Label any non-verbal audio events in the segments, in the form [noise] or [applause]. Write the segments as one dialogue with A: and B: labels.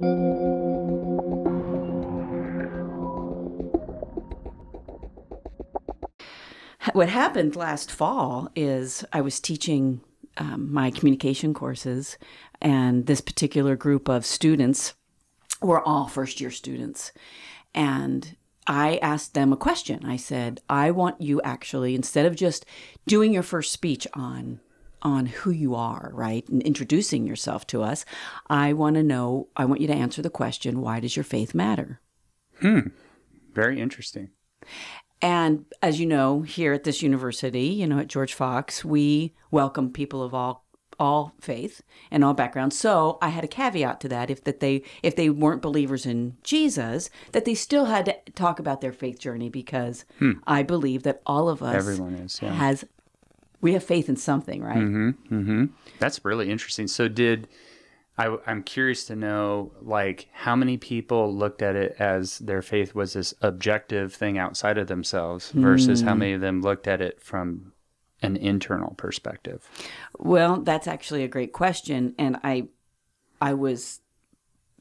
A: What happened last fall is I was teaching um, my communication courses, and this particular group of students were all first year students. And I asked them a question. I said, I want you actually, instead of just doing your first speech on on who you are, right? And introducing yourself to us, I want to know, I want you to answer the question, why does your faith matter? Hmm.
B: Very interesting.
A: And as you know, here at this university, you know, at George Fox, we welcome people of all all faith and all backgrounds. So I had a caveat to that if that they if they weren't believers in Jesus, that they still had to talk about their faith journey because I believe that all of us
B: Everyone is, yeah.
A: has we have faith in something, right? Mm-hmm, mm-hmm.
B: That's really interesting. So did I, I'm curious to know, like, how many people looked at it as their faith was this objective thing outside of themselves versus how hmm. many of them looked at it from an internal perspective?
A: Well, that's actually a great question, and I, I was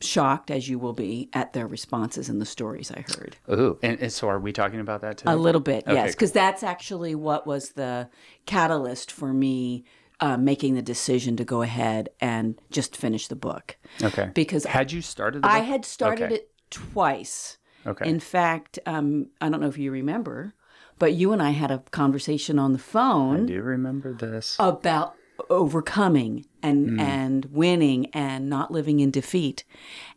A: shocked, as you will be, at their responses and the stories I heard.
B: Ooh, and, and so are we talking about that today?
A: A little bit,
B: Okay,
A: yes, because that's actually what was the catalyst for me uh, making the decision to go ahead and just finish the book.
B: Okay.
A: Because
B: had you started? The
A: I had started
B: Okay.
A: it twice.
B: Okay.
A: In fact, um, I don't know if you remember, but you and I had a conversation on the
B: I
A: phone
B: do remember this.
A: about overcoming and and winning and not living in defeat.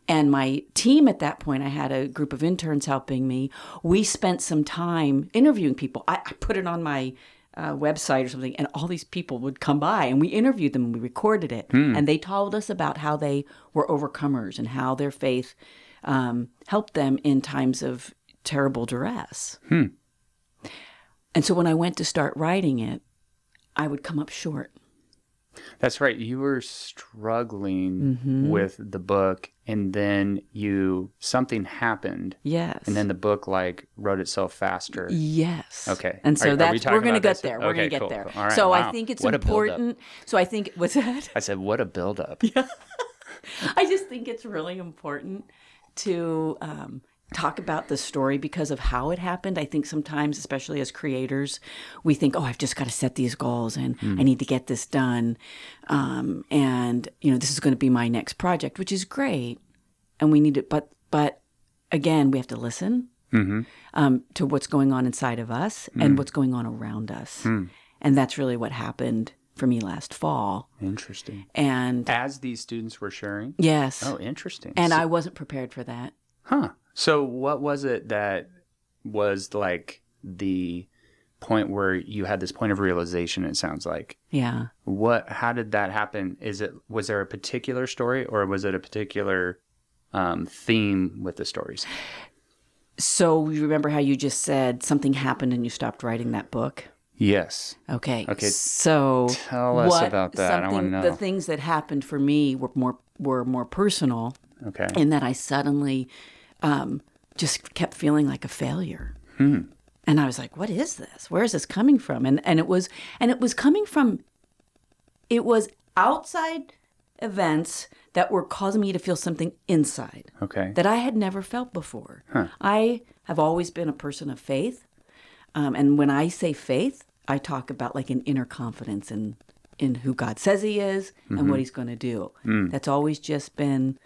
A: And my team at that point, I had a group of interns helping me. We spent some time interviewing people. I, I put it on my uh, website or something, and all these people would come by, and we interviewed them. and We recorded it, and they told us about how they were overcomers and how their faith um, helped them in times of terrible duress. And so when I went to start writing it, I would come up short.
B: That's right. You were struggling
A: Mm-hmm.
B: with the book, and then you something happened,
A: Yes.
B: and then the book like wrote itself faster.
A: Yes.
B: Okay.
A: And so
B: are we
A: that's
B: talking
A: we're going to get there. We're
B: Okay,
A: going to get
B: cool,
A: there.
B: cool. Right,
A: so
B: wow.
A: I think it's
B: What
A: important. So I think [laughs] what's that?
B: I said, "What a buildup!"
A: Yeah, [laughs] I just think it's really important to um, talk about the story because of how it happened. I think sometimes, especially as creators, we think, "Oh, I've just got to set these goals and I need to get this done," um, and you know, this is going to be my next project, which is great, and we need it. But but again, we have to listen um, to what's going on inside of us and what's going on around us, and that's really what happened for me last fall.
B: Interesting.
A: And
B: As these students were sharing.
A: yes,
B: Oh, interesting.
A: and
B: So-
A: I wasn't prepared for that.
B: Huh. So what was it that was like the point where you had this point of realization it sounds like.
A: Yeah.
B: What how did that happen? Is it was there a particular story or was it a particular um, theme with the stories?
A: So you remember how you just said something happened and you stopped writing that book?
B: Yes.
A: Okay.
B: Okay,
A: So
B: tell us
A: what-
B: about that. I wanna know.
A: The things that happened for me were more were more personal
B: Okay.
A: in that I suddenly um, just kept feeling like a failure.
B: Hmm.
A: And I was like, "What is this? Where is this coming from?" And and it was and it was coming from. It was outside events that were causing me to feel something inside
B: Okay.
A: that I had never felt before. I have always been a person of faith, um, and when I say faith, I talk about like an inner confidence in in who God says He is and what He's going to do. That's always just been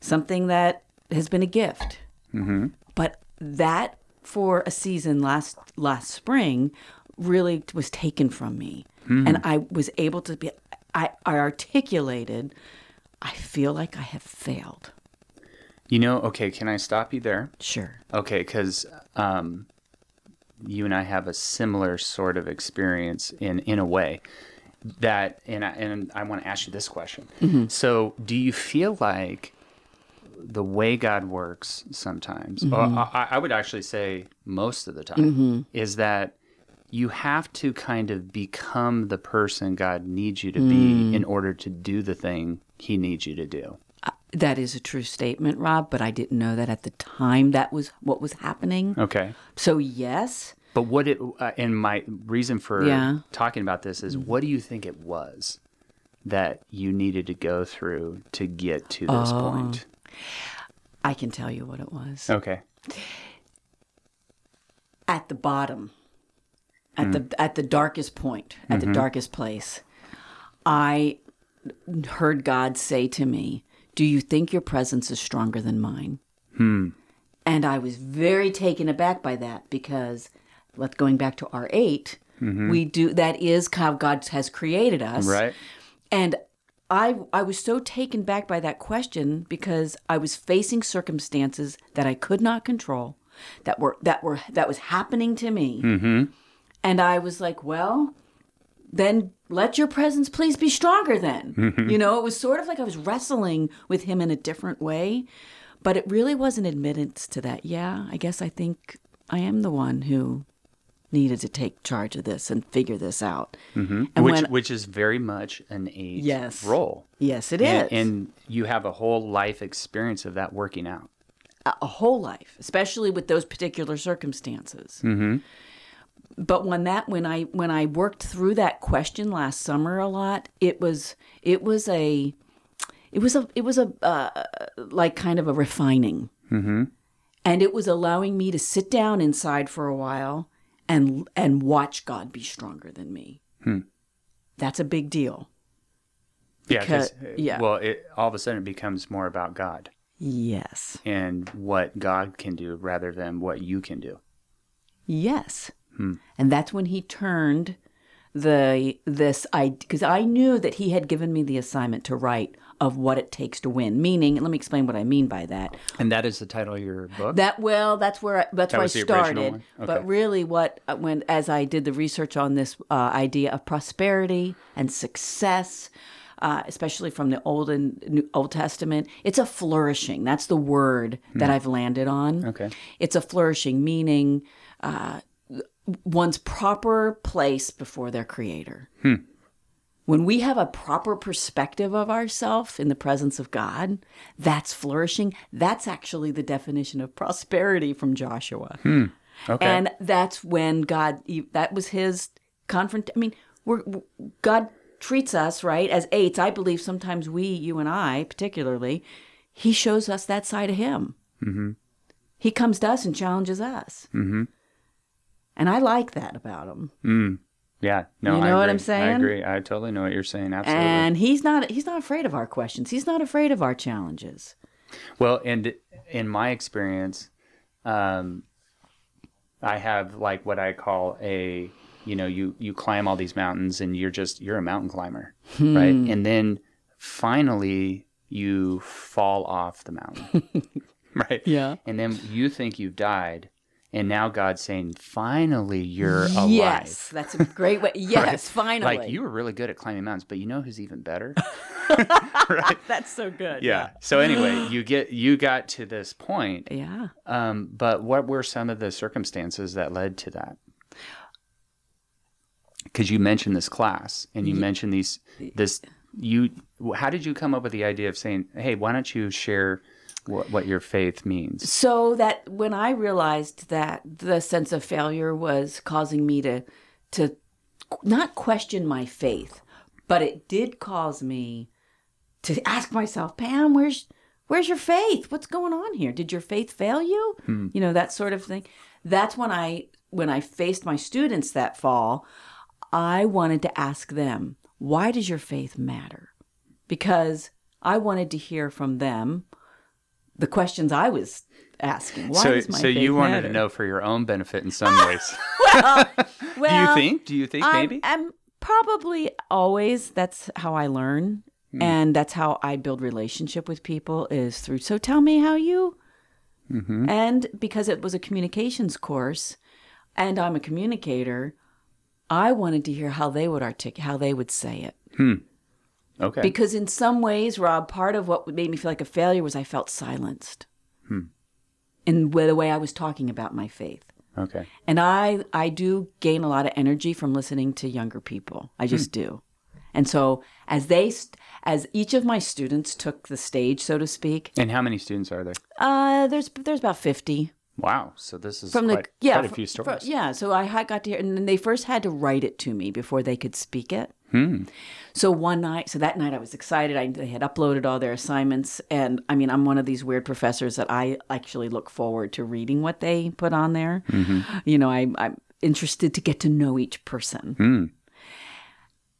A: something that has been a gift. Mm-hmm. But that for a season last last spring really was taken from me, hmm. and I was able to be. I, I articulated. I feel like I have failed.
B: You know, okay, can I stop you there?
A: Sure.
B: Okay, because um, you and I have a similar sort of experience in in a way that, and I, and I want to ask you this question. Mm-hmm. So, do you feel like the way God works sometimes, or mm-hmm. I, I would actually say most of the time, mm-hmm. is that you have to kind of become the person God needs you to be mm. in order to do the thing He needs you to do.
A: Uh, that is a true statement, Rob, but I didn't know that at the time that was what was happening.
B: Okay.
A: So, yes,
B: But what it uh, and my reason for
A: Yeah.
B: talking about this is mm-hmm. what do you think it was that you needed to go through to get to this oh. point?
A: I can tell you what it was.
B: Okay.
A: At the bottom, at hmm. the at the darkest point, at the mm-hmm. darkest place, I heard God say to me, "Do you think your presence is stronger than mine?" Hmm. And I was very taken aback by that because, let going back to our 8 mm-hmm. we do that is how God has created us,
B: Right.
A: and I I was so taken back by that question because I was facing circumstances that I could not control, that were that were that was happening to me, mm-hmm. and I was like, well, then let your presence please be stronger. Then mm-hmm. you know, it was sort of like I was wrestling with him in a different way, but it really was an admittance to that. Yeah, I guess I think I am the one who needed to take charge of this and figure this out. And
B: which
A: when
B: which is very much an age
A: Yes.
B: role.
A: yes, it is.
B: And, and you have a whole life experience of that working out.
A: a a whole life, especially with those particular circumstances. Mm-hmm. But when that when I when I worked through that question last summer a lot, it was it was a it was a it was a uh, like kind of a refining, mm-hmm. and it was allowing me to sit down inside for a while and and watch God be stronger than me. That's a big deal.
B: Yeah. 'cause,
A: Because-
B: uh,
A: yeah.
B: Well, it all of a sudden it becomes more about God
A: Yes.
B: and what God can do rather than what you can do.
A: Yes. And that's when he turned the this I because I knew that he had given me the assignment to write of what it takes to win. Meaning, let me explain what I mean by that.
B: And that is the title of your book.
A: That well, that's where I, that's where I
B: was the original
A: started.
B: one?
A: But really, what uh, when as I did the research on this uh, idea of prosperity and success, uh, especially from the Old and New, Old Testament, it's a flourishing. That's the word that I've landed on.
B: Okay.
A: It's a flourishing, meaning uh, one's proper place before their Creator. When we have a proper perspective of ourselves in the presence of God, that's flourishing. That's actually the definition of prosperity from Joshua.
B: Okay.
A: And that's when God, that was his confront. I mean, we're, God treats us, right, as eights. I believe sometimes we, you and I particularly, he shows us that side of him. Mm-hmm. He comes to us and challenges us. Mm-hmm. And I like that about him.
B: yeah. No,
A: You
B: I
A: know what I'm
B: saying. I agree. I totally know what you're saying. Absolutely.
A: And he's not he's not afraid of our questions. He's not afraid of our challenges.
B: Well, and in my experience, um, I have like what I call a, you know, you you climb all these mountains and you're just you're a mountain climber, right? And then finally you fall off the mountain, [laughs] [laughs] right?
A: Yeah.
B: And then you think you've died, and now God's saying, finally you're alive.
A: Yes, that's a great way. [laughs] Yes, finally.
B: Like you were really good at climbing mountains, but you know who's even better? [laughs] [laughs] right?
A: That's so good.
B: yeah. So anyway, [gasps] you get you got to this point,
A: Yeah.
B: um, but what were some of the circumstances that led to that? Because you mentioned this class, and you mentioned these this you. How did you come up with the idea of saying, "Hey, why don't you share what, what your faith means?"
A: So that when I realized that the sense of failure was causing me to to not question my faith, but it did cause me to ask myself, Pam, where's where's your faith? What's going on here? Did your faith fail you? Hmm. You know, that sort of thing. That's when I when I faced my students that fall, I wanted to ask them, why does your faith matter? Because I wanted to hear from them the questions I was asking. Why
B: so, so you wanted
A: matter?
B: to know for your own benefit in some ways. [laughs]
A: Well, [laughs]
B: Do you think? Do you think
A: I'm,
B: maybe?
A: I'm probably always that's how I learn,
B: Hmm.
A: and that's how I build relationship with people is through. So tell me how you.
B: Mm-hmm.
A: And because it was a communications course, and I'm a communicator, I wanted to hear how they would articulate, how they would say it.
B: Okay.
A: Because in some ways, Rob, part of what made me feel like a failure was I felt silenced in the way I was talking about my faith.
B: okay.
A: And I I do gain a lot of energy from listening to younger people. I just do. And so as they as each of my students took the stage, so to speak,
B: And how many students are there?
A: uh, there's there's about fifty
B: Wow. So this is
A: from
B: quite,
A: the yeah
B: quite a few stories.
A: yeah. So I got to hear, and then they first had to write it to me before they could speak it. Hmm. So one night, so that night I was excited. I, they had uploaded all their assignments. And I mean, I'm one of these weird professors that I actually look forward to reading what they put on there. Mm-hmm. You know, I, I'm interested to get to know each person. Hmm.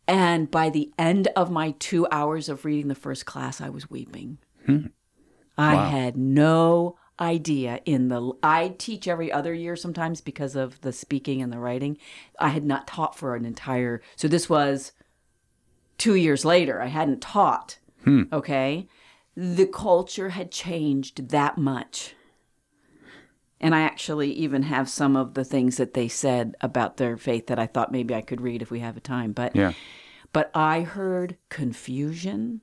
A: And by the end of my two hours of reading the first class, I was weeping. Hmm. I had no idea in the I teach every other year sometimes because of the speaking and the writing. I had not taught for an entire so this was 2 years later. I hadn't taught. Okay? The culture had changed that much. And I actually even have some of the things that they said about their faith that I thought maybe I could read if we have a time. But
B: Yeah.
A: but I heard confusion.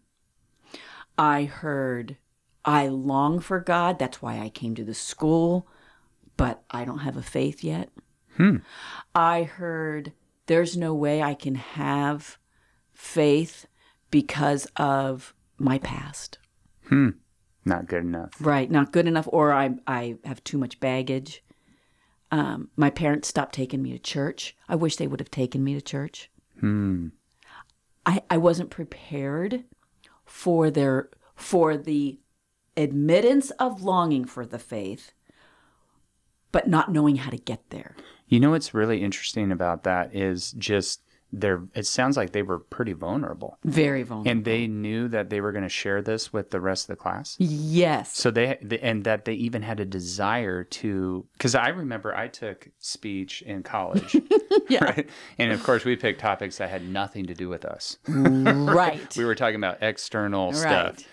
A: I heard, I long for God. That's why I came to the school, but I don't have a faith yet. Hmm. I heard, there's no way I can have faith because of my past. Hmm.
B: Not good enough.
A: Right, not good enough, or I I have too much baggage. Um, my parents stopped taking me to church. I wish they would have taken me to church. I I wasn't prepared for their for the admittance of longing for the faith, but not knowing how to get there.
B: You know what's really interesting about that is just they're it sounds like they were pretty vulnerable.
A: Very vulnerable.
B: And they knew that they were going to share this with the rest of the class.
A: yes.
B: So they, and that they even had a desire to because I remember I took speech in college, [laughs]
A: Yeah.
B: right? And of course we picked topics that had nothing to do with us. [laughs]
A: Right.
B: We were talking about external stuff,
A: Right.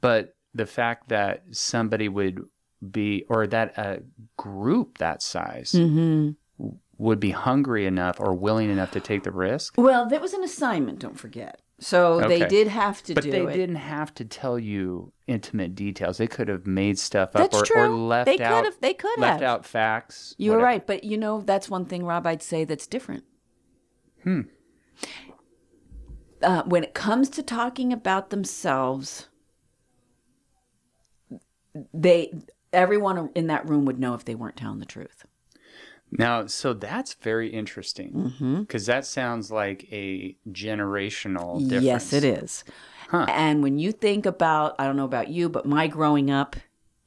B: but the fact that somebody would be or that a group that size
A: Mm-hmm.
B: Would be hungry enough or willing enough to take the risk.
A: Well, that was an assignment. Don't forget. So they did have to
B: But
A: do
B: they
A: it.
B: didn't have to tell you intimate details. They could have made stuff up
A: That's
B: or,
A: true.
B: or left
A: They could
B: out
A: have- they could
B: left
A: have.
B: out facts.
A: You were
B: whatever.
A: right, but you know that's one thing, Rob. I'd say that's different. Hmm. Uh, when it comes to talking about themselves, they everyone in that room would know if they weren't telling the truth.
B: Now, so that's very interesting
A: Mm-hmm.
B: because that sounds like a generational difference.
A: Yes, it is. And when you think about, I don't know about you, but my growing up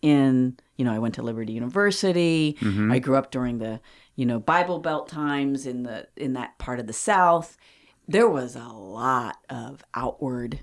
A: in, you know, I went to Liberty University. I grew up during the, you know, Bible Belt times in the in that part of the South. There was a lot of outward,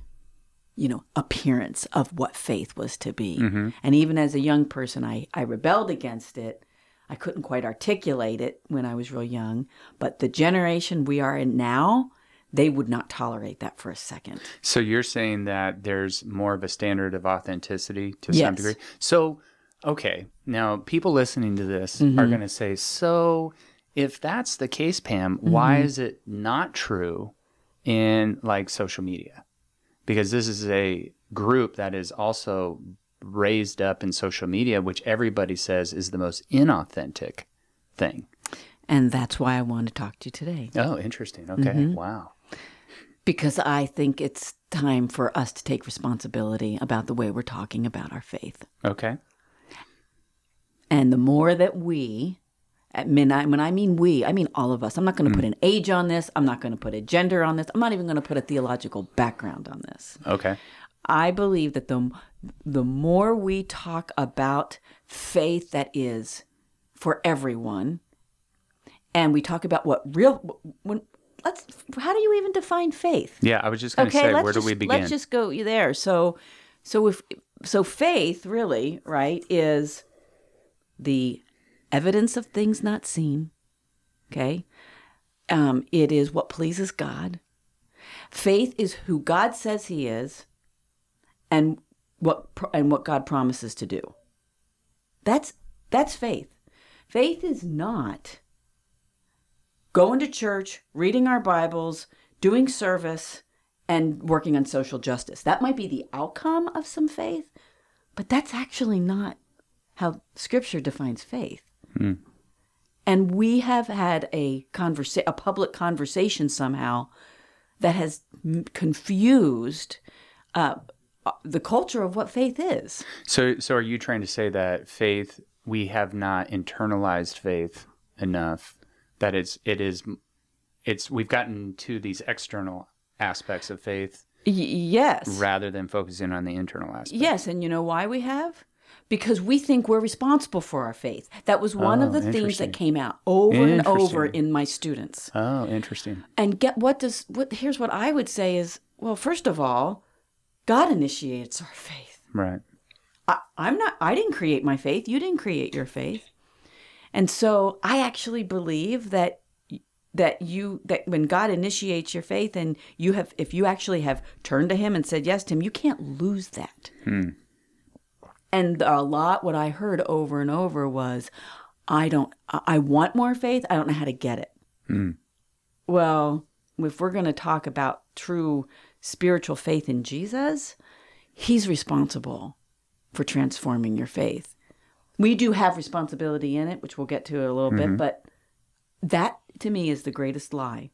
A: you know, appearance of what faith was to be. And even as a young person, I I rebelled against it. I couldn't quite articulate it when I was real young, but the generation we are in now, they would not tolerate that for a second.
B: So you're saying that there's more of a standard of authenticity to some
A: Yes.
B: degree. So, okay, now people listening to this are
A: Mm-hmm.
B: going to say, so if that's the case, Pam, why
A: Mm-hmm.
B: is it not true in like social media? Because this is a group that is also raised up in social media, which everybody says is the most inauthentic thing.
A: And that's why I want to talk to you today.
B: Oh, interesting. Okay.
A: Mm-hmm.
B: Wow.
A: Because I think it's time for us to take responsibility about the way we're talking about our faith.
B: Okay.
A: And the more that we, at I, when I mean we, I mean all of us. I'm not going to put an age on this. I'm not going to put a gender on this. I'm not even going to put a theological background on this.
B: Okay.
A: I believe that the the more we talk about faith that is for everyone, and we talk about what real when let's how do you even define faith?
B: Yeah, I was just going to
A: Okay,
B: say, where
A: just,
B: do we begin?
A: let's just go there. So, so if so, faith really right is the evidence of things not seen. Okay, um, it is what pleases God. Faith is who God says He is, and what and what God promises to do. That's that's faith. Faith is not going to church, reading our Bibles, doing service, and working on social justice. That might be the outcome of some faith, but that's actually not how Scripture defines faith. And we have had a conversa- a public conversation somehow that has m- confused uh, Uh, the culture of what faith is.
B: So, so are you trying to say that faith we have not internalized faith enough that it's it is it's we've gotten to these external aspects of faith
A: Y- yes.
B: rather than focusing on the internal aspect.
A: Yes, and you know why we have? Because we think we're responsible for our faith. That was one of
B: Oh,
A: the themes that came out over and over in my students.
B: Oh, interesting.
A: And get what does what here's what I would say is, well, first of all, God initiates our faith.
B: Right.
A: I, I'm not I didn't create my faith. You didn't create your faith. And so I actually believe that that you that when God initiates your faith and you have if you actually have turned to him and said yes to him, you can't lose that. Hmm. And a lot what I heard over and over was I don't I I want more faith, I don't know how to get it. Hmm. Well, if we're going to talk about true spiritual faith in Jesus, he's responsible for transforming your faith. We do have responsibility in it, which we'll get to a little bit, mm-hmm. but that to me is the greatest lie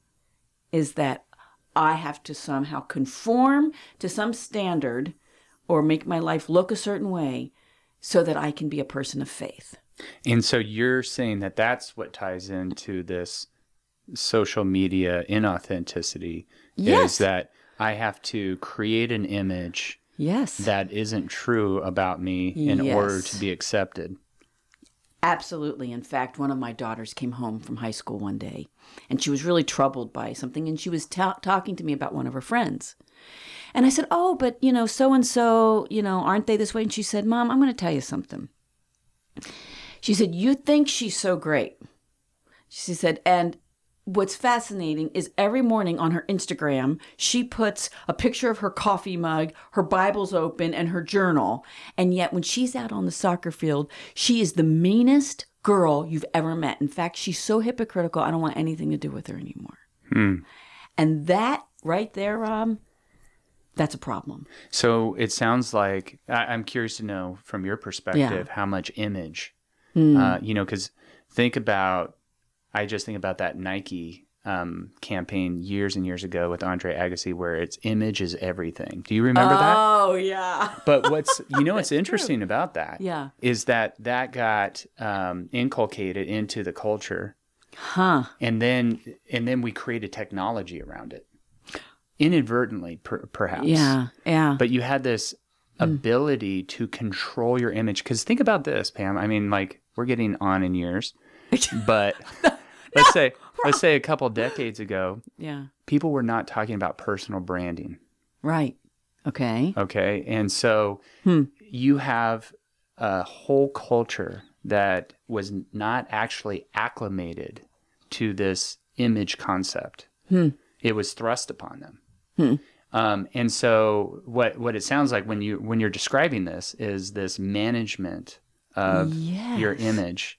A: is that I have to somehow conform to some standard or make my life look a certain way so that I can be a person of faith.
B: And so you're saying that that's what ties into this social media inauthenticity
A: Yes.
B: is that I have to create an image
A: Yes.
B: that isn't true about me in order to be accepted.
A: Absolutely. In fact, one of my daughters came home from high school one day and she was really troubled by something and she was ta- talking to me about one of her friends. And I said, Oh, but you know, so and so, you know, aren't they this way? And she said, Mom, I'm going to tell you something. She said, You think she's so great. She said, and what's fascinating is every morning on her Instagram, she puts a picture of her coffee mug, her Bible's open, and her journal. And yet, when she's out on the soccer field, she is the meanest girl you've ever met. In fact, she's so hypocritical, I don't want anything to do with her anymore. Hmm. And that right there, Rob, that's a problem.
B: So it sounds like I, I'm curious to know from your perspective how much image,
A: Hmm.
B: uh, you know, because think about, I just think about that Nike um, campaign years and years ago with Andre Agassi, where it's image is everything. Do you remember that?
A: Oh, yeah.
B: But what's [laughs] you know what's interesting about that
A: Yeah.
B: is that that got um, inculcated into the culture,
A: Huh.
B: and then and then we created technology around it, inadvertently per, perhaps.
A: Yeah. Yeah.
B: But you had this ability to control your image. Because think about this, Pam. I mean, like we're getting on in years, [laughs] but let's say [laughs] let's say a couple decades ago,
A: yeah.
B: people were not talking about personal branding.
A: Right. Okay.
B: Okay. And so hmm. you have a whole culture that was not actually acclimated to this image concept. Hmm. It was thrust upon them. Hmm. Um, and so what what it sounds like when you when you're describing this is this management of your image,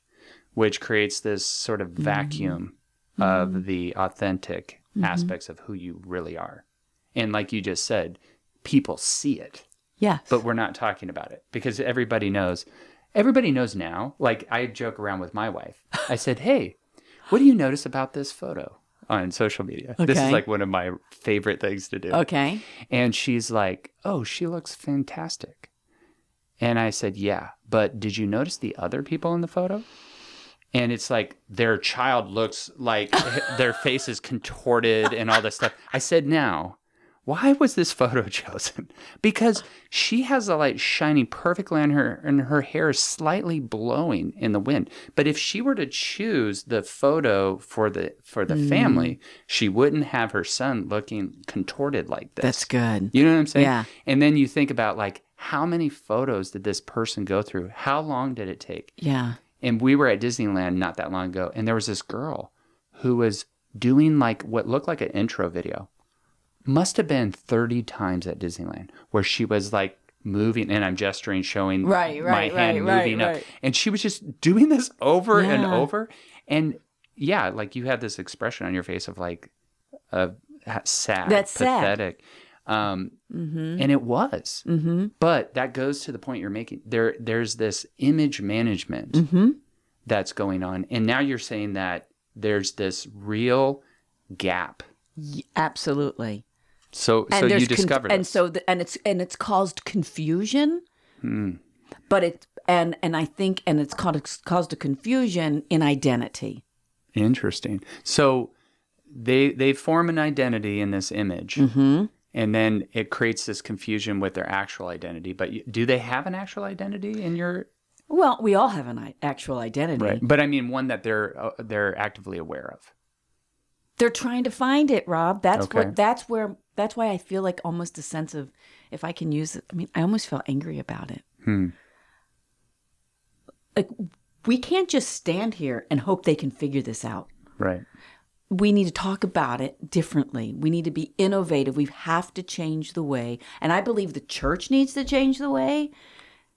B: which creates this sort of vacuum mm-hmm. of the authentic mm-hmm. aspects of who you really are. And like you just said, people see it.
A: Yes.
B: but we're not talking about it because everybody knows everybody knows now. Like i joke around with my wife. I [laughs] said hey what do you notice about this photo on social media? This is like one of my favorite things to do.
A: Okay.
B: and she's like oh she looks fantastic. And i said yeah but did you notice the other people in the photo and it's like their child looks like their [laughs] face is contorted and all this stuff i said now why was this photo [laughs] chosen? Because she has the light shining perfectly on her and her hair is slightly blowing in the wind. But if she were to choose the photo for the for the
A: Mm.
B: family, she wouldn't have her son looking contorted like this.
A: That's good.
B: You know what I'm saying?
A: Yeah.
B: And then you think about like how many photos did this person go through? How long did it take?
A: Yeah.
B: And we were at Disneyland not that long ago, and there was this girl who was doing like what looked like an intro video. Must have been 30 times at Disneyland where she was like moving and I'm gesturing, showing
A: Right,
B: my
A: right,
B: hand
A: right,
B: moving
A: right,
B: up.
A: right.
B: And she was just doing this over and over. And yeah, like you had this expression on your face of like, uh, sad,
A: That's sad.
B: Um,
A: Mm-hmm.
B: and it was.
A: Mm-hmm.
B: But that goes to the point you're making. There, there's this image management
A: Mm-hmm.
B: that's going on, and now you're saying that there's this real gap.
A: Absolutely.
B: So,
A: And
B: so you
A: conf-
B: discovered
A: and so the, and it's and it's caused confusion.
B: Hmm.
A: But it and and I think and it's caused caused a confusion in identity.
B: Interesting. So, they they form an identity in this image,
A: Mm-hmm.
B: And then it creates this confusion with their actual identity. But do they have an actual identity in your
A: Well, we all have an actual identity. right?
B: But I mean one that they're uh, they're actively aware of.
A: They're trying to find it, Rob. That's
B: Okay.
A: what. That's where. That's why I feel like almost a sense of, if I can use it. I mean, I almost feel angry about it.
B: Hmm.
A: Like we can't just stand here and hope they can figure this out.
B: Right.
A: We need to talk about it differently. We need to be innovative. We have to change the way, and I believe the church needs to change the way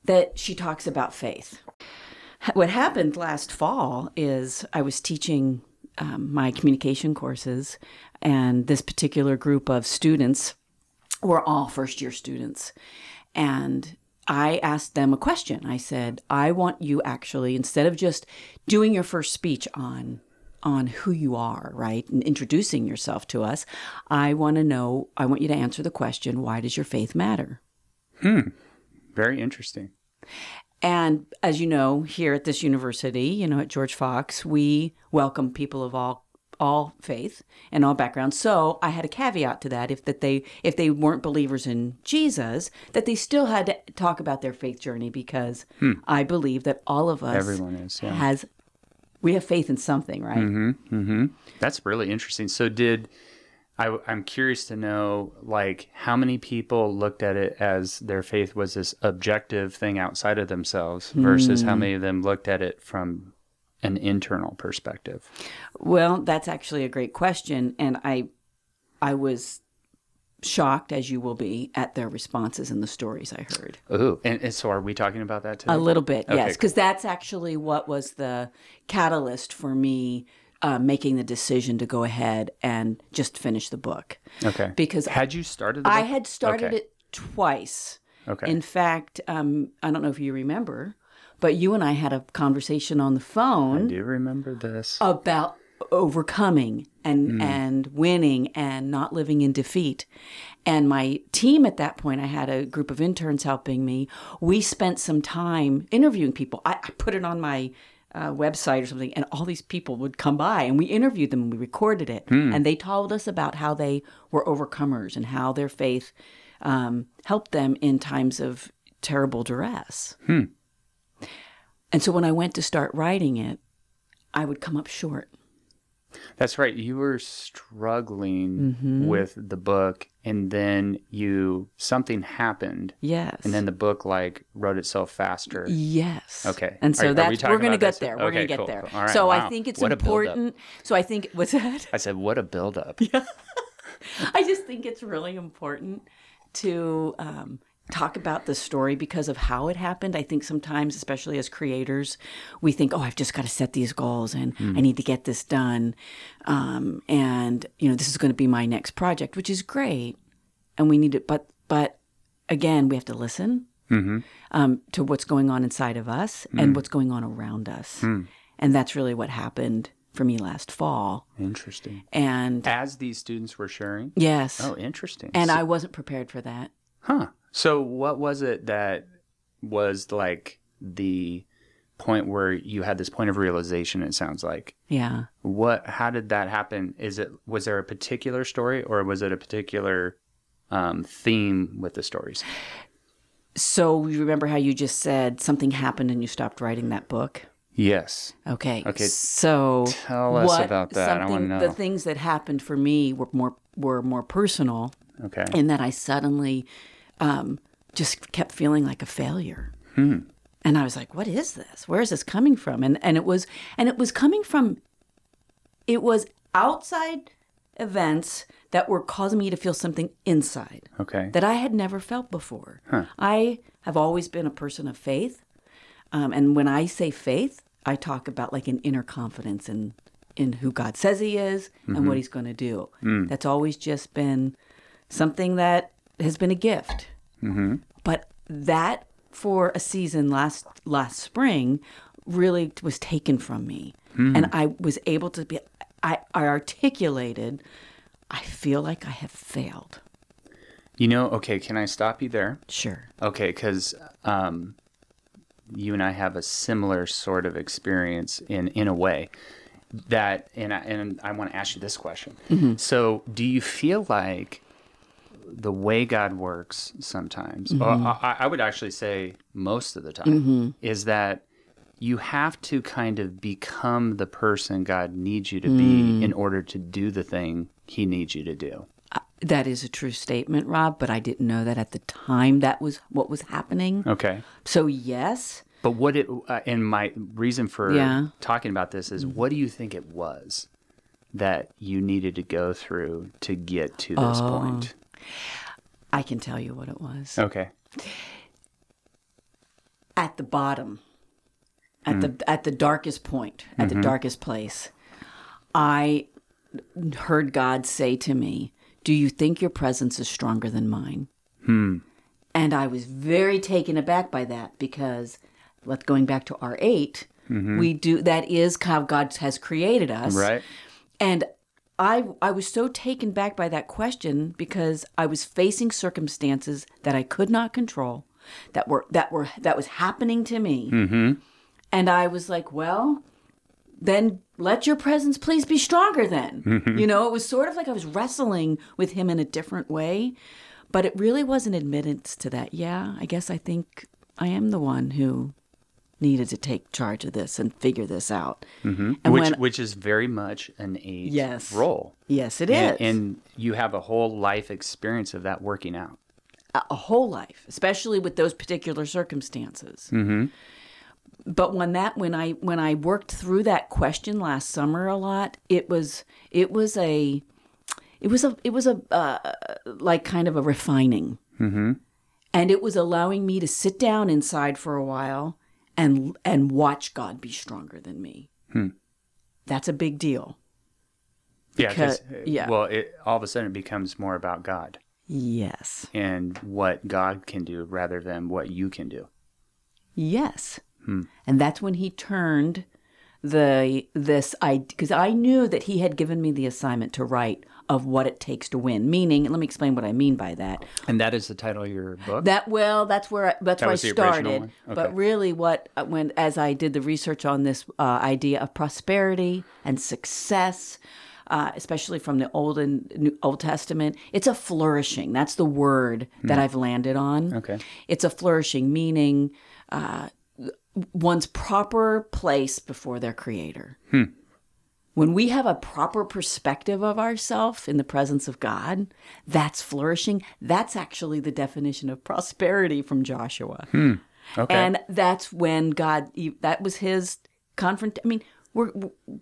A: that she talks about faith. What happened last fall is I was teaching um, my communication courses, and this particular group of students were all first year students. And I asked them a question. I said, I want you actually, instead of just doing your first speech on on who you are, right? And introducing yourself to us, I want to know, I want you to answer the question, why does your faith matter? Hmm.
B: Very interesting.
A: And as you know, here at this university, you know, at George Fox, we welcome people of all all faith and all backgrounds. So I had a caveat to that if that they if they weren't believers in Jesus, that they still had to talk about their faith journey because I believe that all of us
B: Everyone is, yeah.
A: has we have faith in something, right? Mm-hmm, mm-hmm.
B: That's really interesting. So did I, I'm curious to know, like, how many people looked at it as their faith was this objective thing outside of themselves versus how hmm. many of them looked at it from an internal perspective?
A: Well, that's actually a great question, and I, I was shocked, as you will be, at their responses and the stories I heard.
B: Ooh, and, and so are we talking about that today?
A: A little bit,
B: Okay,
A: yes, because that's actually what was the catalyst for me uh, making the decision to go ahead and just finish the book.
B: Okay.
A: Because
B: had you started? The
A: I had started
B: Okay.
A: it twice.
B: Okay.
A: In fact, um, I don't know if you remember, but you and I had a conversation on the phone
B: I do remember this.
A: about overcoming and and winning and not living in defeat. And my team at that point, I had a group of interns helping me. We spent some time interviewing people. I, I put it on my uh, website or something, and all these people would come by, and we interviewed them. and We recorded it, and they told us about how they were overcomers and how their faith um, helped them in times of terrible duress. And so when I went to start writing it, I would come up short.
B: That's right. You were struggling
A: Mm-hmm.
B: with the book, and then you something happened,
A: Yes.
B: and then the book like wrote itself faster.
A: yes.
B: Okay.
A: And so
B: Are- are we
A: we're going to get there. We're
B: Okay,
A: going to get
B: cool,
A: there.
B: cool. All right,
A: so I think it's
B: What
A: important. So I think what's that?
B: I said, "What a buildup!" Yeah. [laughs]
A: I just think it's really important to um, talk about the story because of how it happened. I think sometimes, especially as creators, we think, "Oh, I've just got to set these goals and
B: Hmm.
A: I need to get this done," um, and you know, this is going to be my next project, which is great, and we need it. But but again, we have to listen um, to what's going on inside of us and what's going on around us, and that's really what happened for me last fall.
B: Interesting.
A: And
B: As these students were sharing.
A: yes,
B: Oh, interesting.
A: and
B: So-
A: I wasn't prepared for that.
B: Huh. So what was it that was like the point where you had this point of realization it sounds like.
A: Yeah.
B: What how did that happen? Is it was there a particular story or was it a particular um, theme with the stories?
A: So you remember how you just said something happened and you stopped writing that book?
B: Yes.
A: Okay.
B: Okay,
A: So
B: tell us about that. I wanna know.
A: The things that happened for me were more were more personal
B: Okay.
A: in that I suddenly um, just kept feeling like a failure.
B: Hmm.
A: And I was like, "What is this? Where is this coming from?" And and it was and it was coming from. It was outside events that were causing me to feel something inside
B: Okay.
A: that I had never felt before. I have always been a person of faith, um, and when I say faith, I talk about like an inner confidence in in who God says He is and what He's going to do. That's always just been something that has been a gift. But that for a season last last spring really was taken from me, and I was able to be. I, I articulated. I feel like I have failed.
B: You know, okay, can I stop you there?
A: Sure.
B: Okay, because um, you and I have a similar sort of experience in in a way that and I, and I want to ask you this question.
A: Mm-hmm.
B: So, do you feel like the way God works sometimes,
A: mm-hmm.
B: I, I would actually say most of the time, is that you have to kind of become the person God needs you to
A: Mm.
B: be in order to do the thing He needs you to do.
A: That is a true statement, Rob, but I didn't know that at the time that was what was happening.
B: Okay.
A: So, yes,
B: But what it uh, and my reason for
A: Yeah. Mm-hmm.
B: talking about this is what do you think it was that you needed to go through to get to this
A: Oh.
B: point?
A: I can tell you what it was.
B: Okay.
A: At the bottom, at the hmm. at the darkest point, at the mm-hmm. darkest place, I heard God say to me, "Do you think your presence is stronger than mine?" Hmm. And I was very taken aback by that because, let's going back to R 8 mm-hmm. we do that is how God has created us,
B: Right.
A: And I I was so taken back by that question because I was facing circumstances that I could not control, that were that were that was happening to me, mm-hmm. and I was like, well, then let your presence please be stronger. Then you know, it was sort of like I was wrestling with him in a different way, but it really was an admittance to that. Yeah, I guess I think I am the one who needed to take charge of this and figure this out. Mm-hmm. And
B: which
A: when
B: which is very much an age
A: Yes.
B: role.
A: yes, it is.
B: And, and you have a whole life experience of that working out.
A: a a whole life, especially with those particular circumstances. Mm-hmm. But when that when I when I worked through that question last summer a lot, it was it was a it was a it was a uh, like kind of a refining, mm-hmm. and it was allowing me to sit down inside for a while and and watch God be stronger than me. That's a big deal.
B: Yeah. 'cause,
A: Because-
B: uh,
A: yeah.
B: Well, it, all of a sudden it becomes more about God
A: Yes.
B: and what God can do rather than what you can do.
A: Yes. And that's when he turned the this I because I knew that he had given me the assignment to write of what it takes to win. Meaning, let me explain what I mean by that.
B: And that is the title of your book.
A: That well, that's where I, that's
B: That
A: where I
B: was the original
A: started.
B: Okay.
A: But really, what uh, when as I did the research on this uh, idea of prosperity and success. Uh, especially from the Old and New, Old Testament, it's a flourishing. That's the word that I've landed on.
B: Hmm. Okay.
A: It's a flourishing, meaning uh, one's proper place before their creator. When we have a proper perspective of ourselves in the presence of God, that's flourishing. That's actually the definition of prosperity from Joshua.
B: Okay.
A: And that's when God, that was his confront. I mean, we're,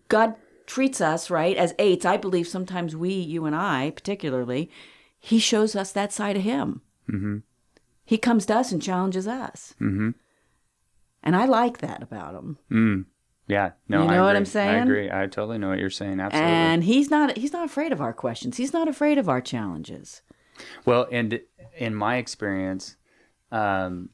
A: God treats us, right, as eights. I believe sometimes we, you and I particularly, he shows us that side of him. Mm-hmm. He comes to us and challenges us. Mm-hmm. And I like that about him.
B: Yeah. No,
A: You
B: I
A: know what
B: agree.
A: I'm saying?
B: I agree. I totally know what you're saying. Absolutely.
A: And he's not he's not afraid of our questions. He's not afraid of our challenges.
B: Well, and in my experience, um,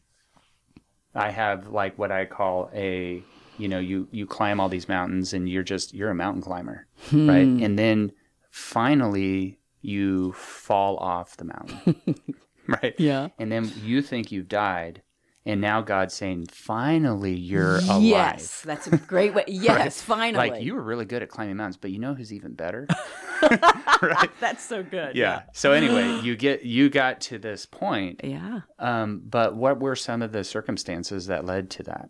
B: I have like what I call a, you know, you you climb all these mountains and you're just you're a mountain climber,
A: Hmm.
B: right? And then finally you fall off the mountain, [laughs] [laughs] right?
A: Yeah.
B: And then you think you've died, and now God's saying, finally you're alive.
A: Yes, that's a great way. [laughs] Yes, finally.
B: Like you were really good at climbing mountains, but you know who's even better? [laughs]
A: That's so good.
B: yeah. So anyway, [gasps] you get you got to this point,
A: Yeah.
B: um, but what were some of the circumstances that led to that?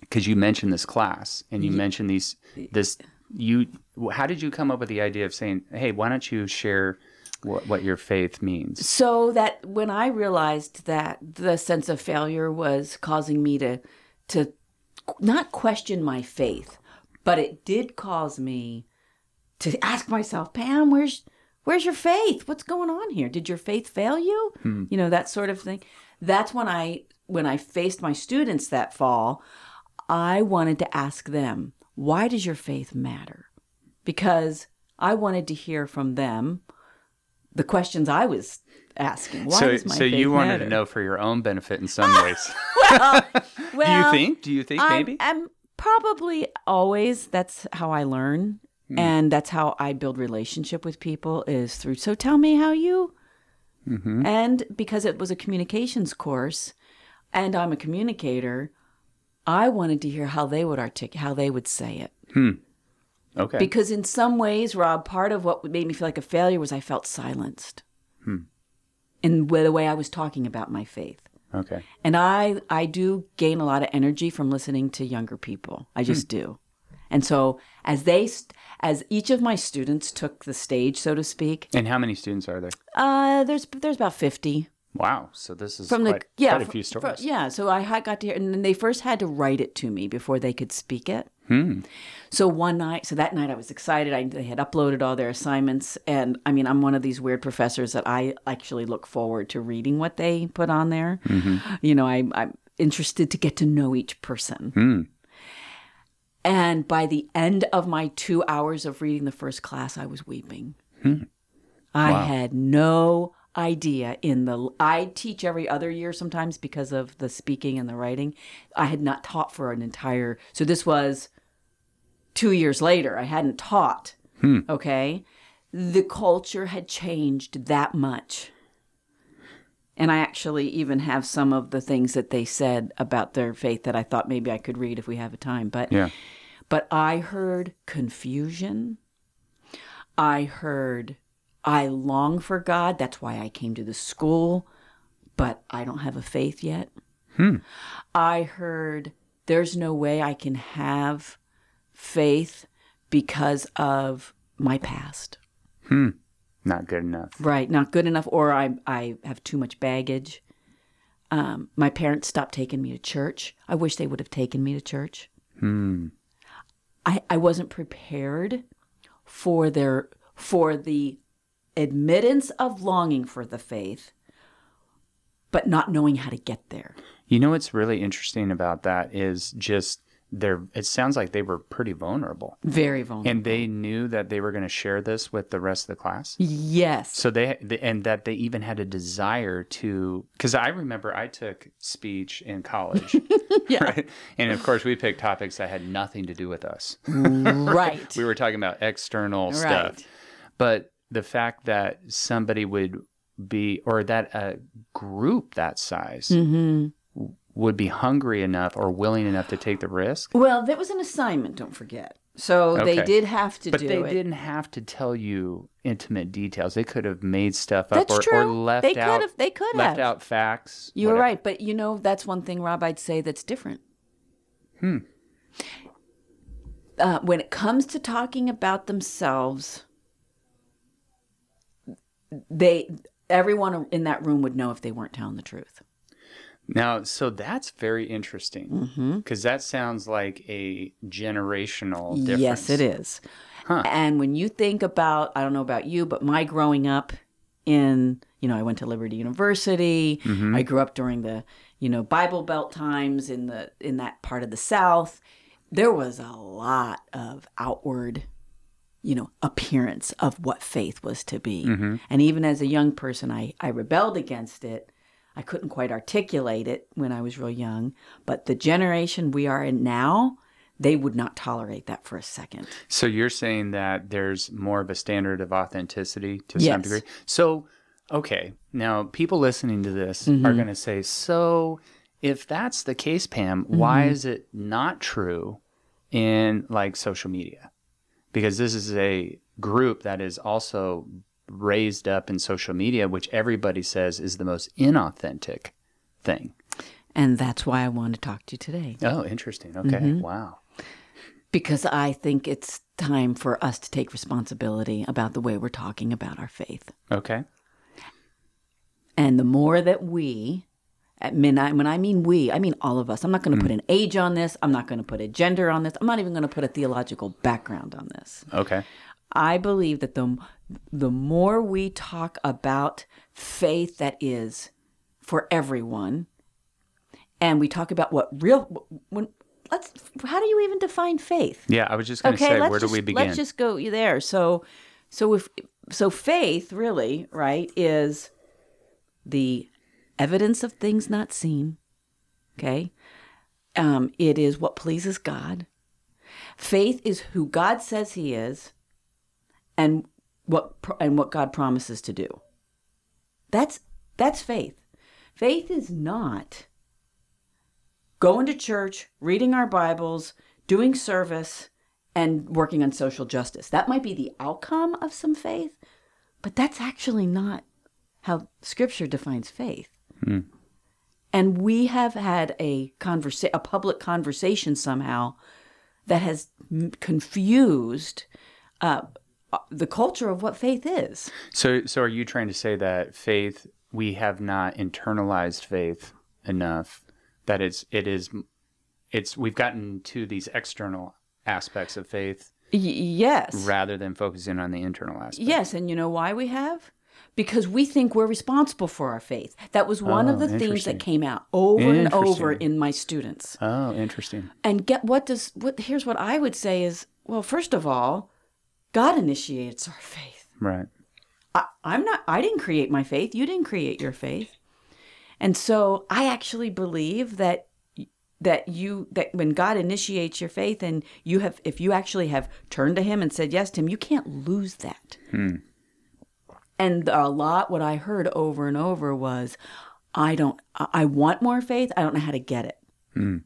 B: Because you mentioned this class, and you mentioned these this you. How did you come up with the idea of saying, "Hey, why don't you share what, what your faith means?"
A: So that when I realized that the sense of failure was causing me to to not question my faith, but it did cause me to ask myself, Pam, where's where's your faith? What's going on here? Did your faith fail you? Hmm. You know, that sort of thing. That's when I when I faced my students that fall, I wanted to ask them, why does your faith matter? Because I wanted to hear from them the questions I was asking. Why
B: so, so you wanted
A: matter?
B: to know for your own benefit in some ways. [laughs]
A: Well, [laughs]
B: Do you think? Do you think maybe?
A: I'm probably always that's how I learn,
B: Hmm.
A: and that's how I build relationship with people is through. So tell me how you.
B: Mm-hmm.
A: And because it was a communications course, and I'm a communicator, I wanted to hear how they would articulate, how they would say it.
B: Okay.
A: Because in some ways, Rob, part of what made me feel like a failure was I felt silenced in the way I was talking about my faith.
B: okay.
A: And I, I do gain a lot of energy from listening to younger people. I just do. And so as they, as each of my students took the stage, so to speak,
B: And how many students are there?
A: uh, there's there's about fifty
B: Wow. So this is
A: from
B: quite,
A: the yeah
B: quite a few stories.
A: yeah. So I got to hear, and then they first had to write it to me before they could speak it.
B: Hmm.
A: So one night, so that night I was excited. I they had uploaded all their assignments, and I mean, I'm one of these weird professors that I actually look forward to reading what they put on there. You know, I, I'm interested to get to know each person.
B: Hmm.
A: And by the end of my two hours of reading the first class, I was weeping. I had no idea in the I teach every other year sometimes because of the speaking and the writing. I had not taught for an entire so this was 2 years later. I hadn't taught. Okay? The culture had changed that much. And I actually even have some of the things that they said about their faith that I thought maybe I could read if we have a time. But
B: Yeah.
A: but I heard confusion. I heard, I long for God. That's why I came to the school, but I don't have a faith yet. Hmm. I heard, there's no way I can have faith because of my past. Hmm.
B: Not good enough.
A: Right, not good enough, or I, I have too much baggage. Um, my parents stopped taking me to church. I wish they would have taken me to church. I, I wasn't prepared for their for the admittance of longing for the faith, but not knowing how to get there.
B: You know what's really interesting about that is just they're it sounds like they were pretty vulnerable.
A: Very vulnerable.
B: And they knew that they were going to share this with the rest of the class.
A: yes.
B: So they, and that they even had a desire to because I remember I took speech in college, [laughs]
A: Yeah.
B: right? And of course we picked topics that had nothing to do with us. [laughs]
A: right.
B: We were talking about external stuff,
A: Right.
B: but the fact that somebody would be or that a group that size
A: Mm-hmm.
B: Would be hungry enough or willing enough to take the risk.
A: Well, that was an assignment. Don't forget. So they did have to
B: But
A: do
B: they
A: it.
B: didn't have to tell you intimate details. They could have made stuff up
A: That's
B: or, or
A: true.
B: left
A: They could
B: out
A: have- they could
B: left
A: have.
B: out facts.
A: You were
B: whatever.
A: right, but you know that's one thing, Rob. I'd say that's different. Hmm. Uh, when it comes to talking about themselves, they everyone in that room would know if they weren't telling the truth.
B: Now, so that's very interesting
A: Mm-hmm.
B: because that sounds like a generational difference.
A: Yes, it is. And when you think about, I don't know about you, but my growing up in, you know, I went to Liberty University. I grew up during the, you know, Bible Belt times in the in that part of the South. There was a lot of outward, you know, appearance of what faith was to be. And even as a young person, I I rebelled against it. I couldn't quite articulate it when I was real young, but the generation we are in now, they would not tolerate that for a second.
B: So you're saying that there's more of a standard of authenticity to some
A: Yes.
B: degree. So, okay, now people listening to this
A: Mm-hmm.
B: are going to say, so if that's the case, Pam, why
A: Mm-hmm.
B: is it not true in like social media? Because this is a group that is also raised up in social media, which everybody says is the most inauthentic thing.
A: And that's why I want to talk to you today.
B: Oh, interesting. Okay.
A: Mm-hmm.
B: Wow.
A: Because I think it's time for us to take responsibility about the way we're talking about our faith.
B: Okay.
A: And the more that we, at I, when I mean we, I mean all of us. I'm not going to put an age on this. I'm not going to put a gender on this. I'm not even going to put a theological background on this.
B: Okay.
A: I believe that the the more we talk about faith that is for everyone, and we talk about what real when let's how do you even define faith?
B: Yeah, I was just going to
A: Okay,
B: say, where
A: just
B: do we begin?
A: let's just go there. So, so if so, faith really right is the evidence of things not seen. Okay, um, it is what pleases God. Faith is who God says He is, and what and what God promises to do. That's that's faith. Faith is not going to church, reading our Bibles, doing service, and working on social justice. That might be the outcome of some faith, but that's actually not how Scripture defines faith. Hmm. And we have had a conversa- a public conversation somehow that has m- confused uh, the culture of what faith is.
B: So, so are you trying to say that faith we have not internalized faith enough that it's it is it's we've gotten to these external aspects of faith
A: Y- yes.
B: rather than focusing on the internal aspect.
A: Yes, and you know why we have? Because we think we're responsible for our faith. That was one of
B: Oh,
A: the themes that came out over and over in my students.
B: Oh, interesting.
A: And get what does what here's what I would say is, well, first of all, God initiates our faith.
B: Right.
A: I, I'm not I didn't create my faith. You didn't create your faith. And so I actually believe that that you that when God initiates your faith and you have if you actually have turned to him and said yes to him, you can't lose that. Hmm. And a lot what I heard over and over was I don't I I want more faith, I don't know how to get it. Hmm.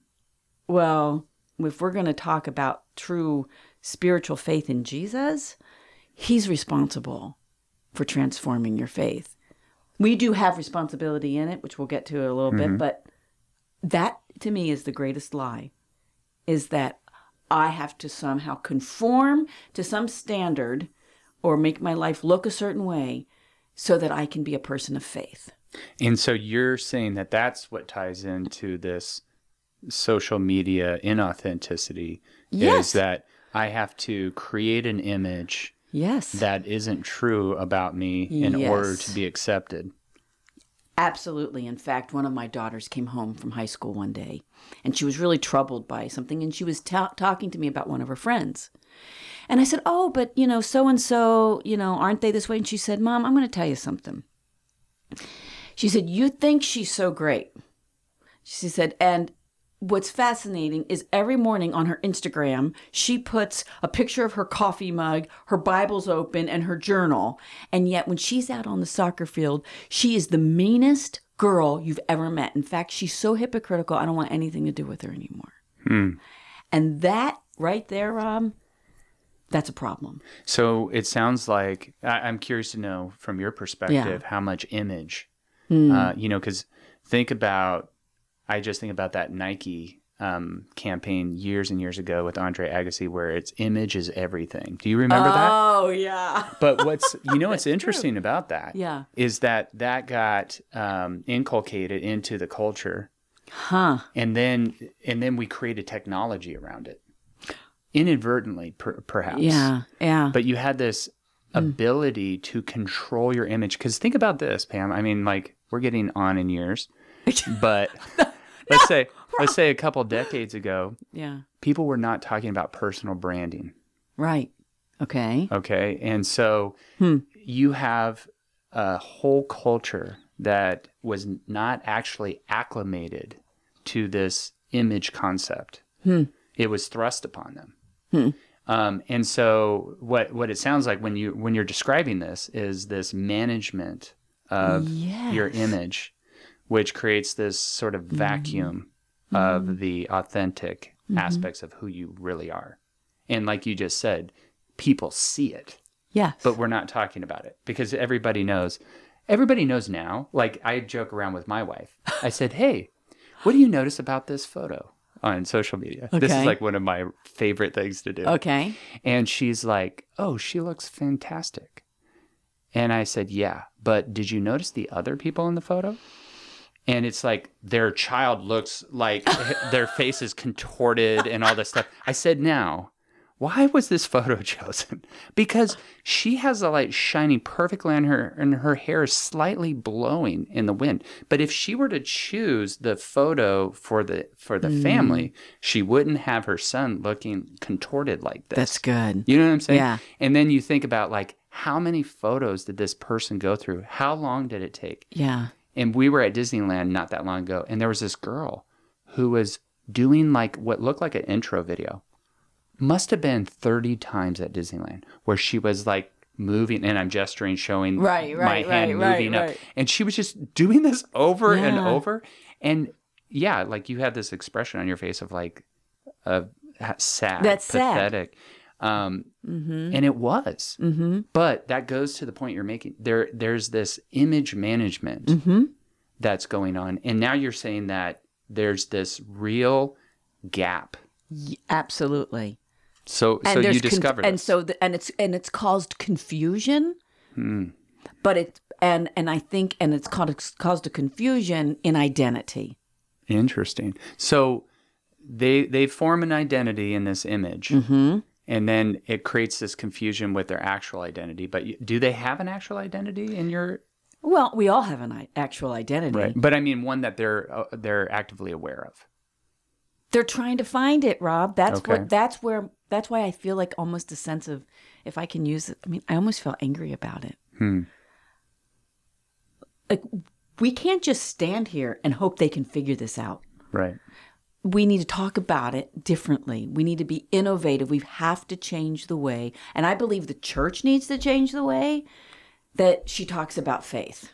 A: Well, if we're going to talk about true spiritual faith in Jesus, he's responsible for transforming your faith. We do have responsibility in it, which we'll get to a little bit, mm-hmm. but that to me is the greatest lie is that I have to somehow conform to some standard or make my life look a certain way so that I can be a person of faith.
B: And so you're saying that that's what ties into this social media inauthenticity
A: Yes.
B: is that I have to create an image
A: Yes.
B: that isn't true about me in order to be accepted.
A: Absolutely. In fact, one of my daughters came home from high school one day and she was really troubled by something and she was ta- talking to me about one of her friends. And I said, Oh, but you know, so and so, you know, aren't they this way? And she said, Mom, I'm going to tell you something. She said, You think she's so great. She said, and what's fascinating is every morning on her Instagram, she puts a picture of her coffee mug, her Bible's open, and her journal. And yet, when she's out on the soccer field, she is the meanest girl you've ever met. In fact, she's so hypocritical, I don't want anything to do with her anymore. Hmm. And that right there, Rob, that's a problem.
B: So it sounds like I, I'm curious to know from your perspective how much image,
A: Hmm.
B: uh, you know, because think about, I just think about that Nike um, campaign years and years ago with Andre Agassi, where it's image is everything. Do you remember that?
A: Oh, yeah.
B: But what's [laughs] you know what's interesting about that
A: Yeah.
B: is that that got um, inculcated into the culture,
A: Huh.
B: and then and then we created technology around it, inadvertently per, perhaps.
A: Yeah. Yeah.
B: But you had this ability to control your image. Because think about this, Pam. I mean, like we're getting on in years, [laughs] but let's say [laughs] let's say a couple decades ago,
A: yeah.
B: people were not talking about personal branding.
A: Right. Okay.
B: Okay. And so hmm. you have a whole culture that was not actually acclimated to this image concept. Hmm. It was thrust upon them. Hmm. Um, and so what what it sounds like when you when you're describing this is this management of your image, which creates this sort of vacuum mm-hmm. of the authentic mm-hmm. aspects of who you really are. And like you just said, people see it
A: Yes.
B: but we're not talking about it because everybody knows everybody knows now. Like i joke around with my wife. I said [laughs] hey what do you notice about this photo on social media? This is like one of my favorite things to do.
A: Okay.
B: and she's like oh she looks fantastic. And i said yeah but did you notice the other people in the photo and it's like their child looks like their face is contorted and all this stuff i said now why was this photo [laughs] chosen? Because she has a light shining perfectly on her, and her hair is slightly blowing in the wind. But if she were to choose the photo for the for the hmm. family, she wouldn't have her son looking contorted like this.
A: That's good.
B: You know what I'm saying?
A: Yeah.
B: And then you think about like how many photos did this person go through? How long did it take?
A: Yeah.
B: And we were at Disneyland not that long ago, and there was this girl who was doing like what looked like an intro video. Must have been 30 times at Disneyland where she was like moving and I'm gesturing, showing
A: Right,
B: my
A: right,
B: hand
A: right,
B: moving
A: right,
B: up.
A: right.
B: And she was just doing this over and over. And yeah, like you had this expression on your face of like, uh, sad,
A: That's sad.
B: Um,
A: Mm-hmm.
B: and it was,
A: Mm-hmm.
B: but that goes to the point you're making. There, there's this image management
A: Mm-hmm.
B: that's going on, and now you're saying that there's this real gap.
A: Absolutely.
B: So, so you
A: there's conf-
B: discovered
A: and so the, and it's and it's caused confusion
B: Hmm.
A: but it and and i think and it's it's caused a confusion in identity
B: Interesting. So they they form an identity in this image,
A: mm-hmm.
B: And then it creates this confusion with their actual identity. But do they have an actual identity in your
A: well we all have an i- actual identity right?
B: But I mean, one that they're uh, they're actively aware of.
A: they're trying to find it rob that's
B: Okay.
A: what that's where that's why i feel like almost a sense of if i can use it i mean i almost feel angry about it
B: Hmm.
A: like we can't just stand here and hope they can figure this out
B: Right.
A: We need to talk about it differently. We need to be innovative. We have to change the way, and I believe the church needs to change the way that she talks about faith.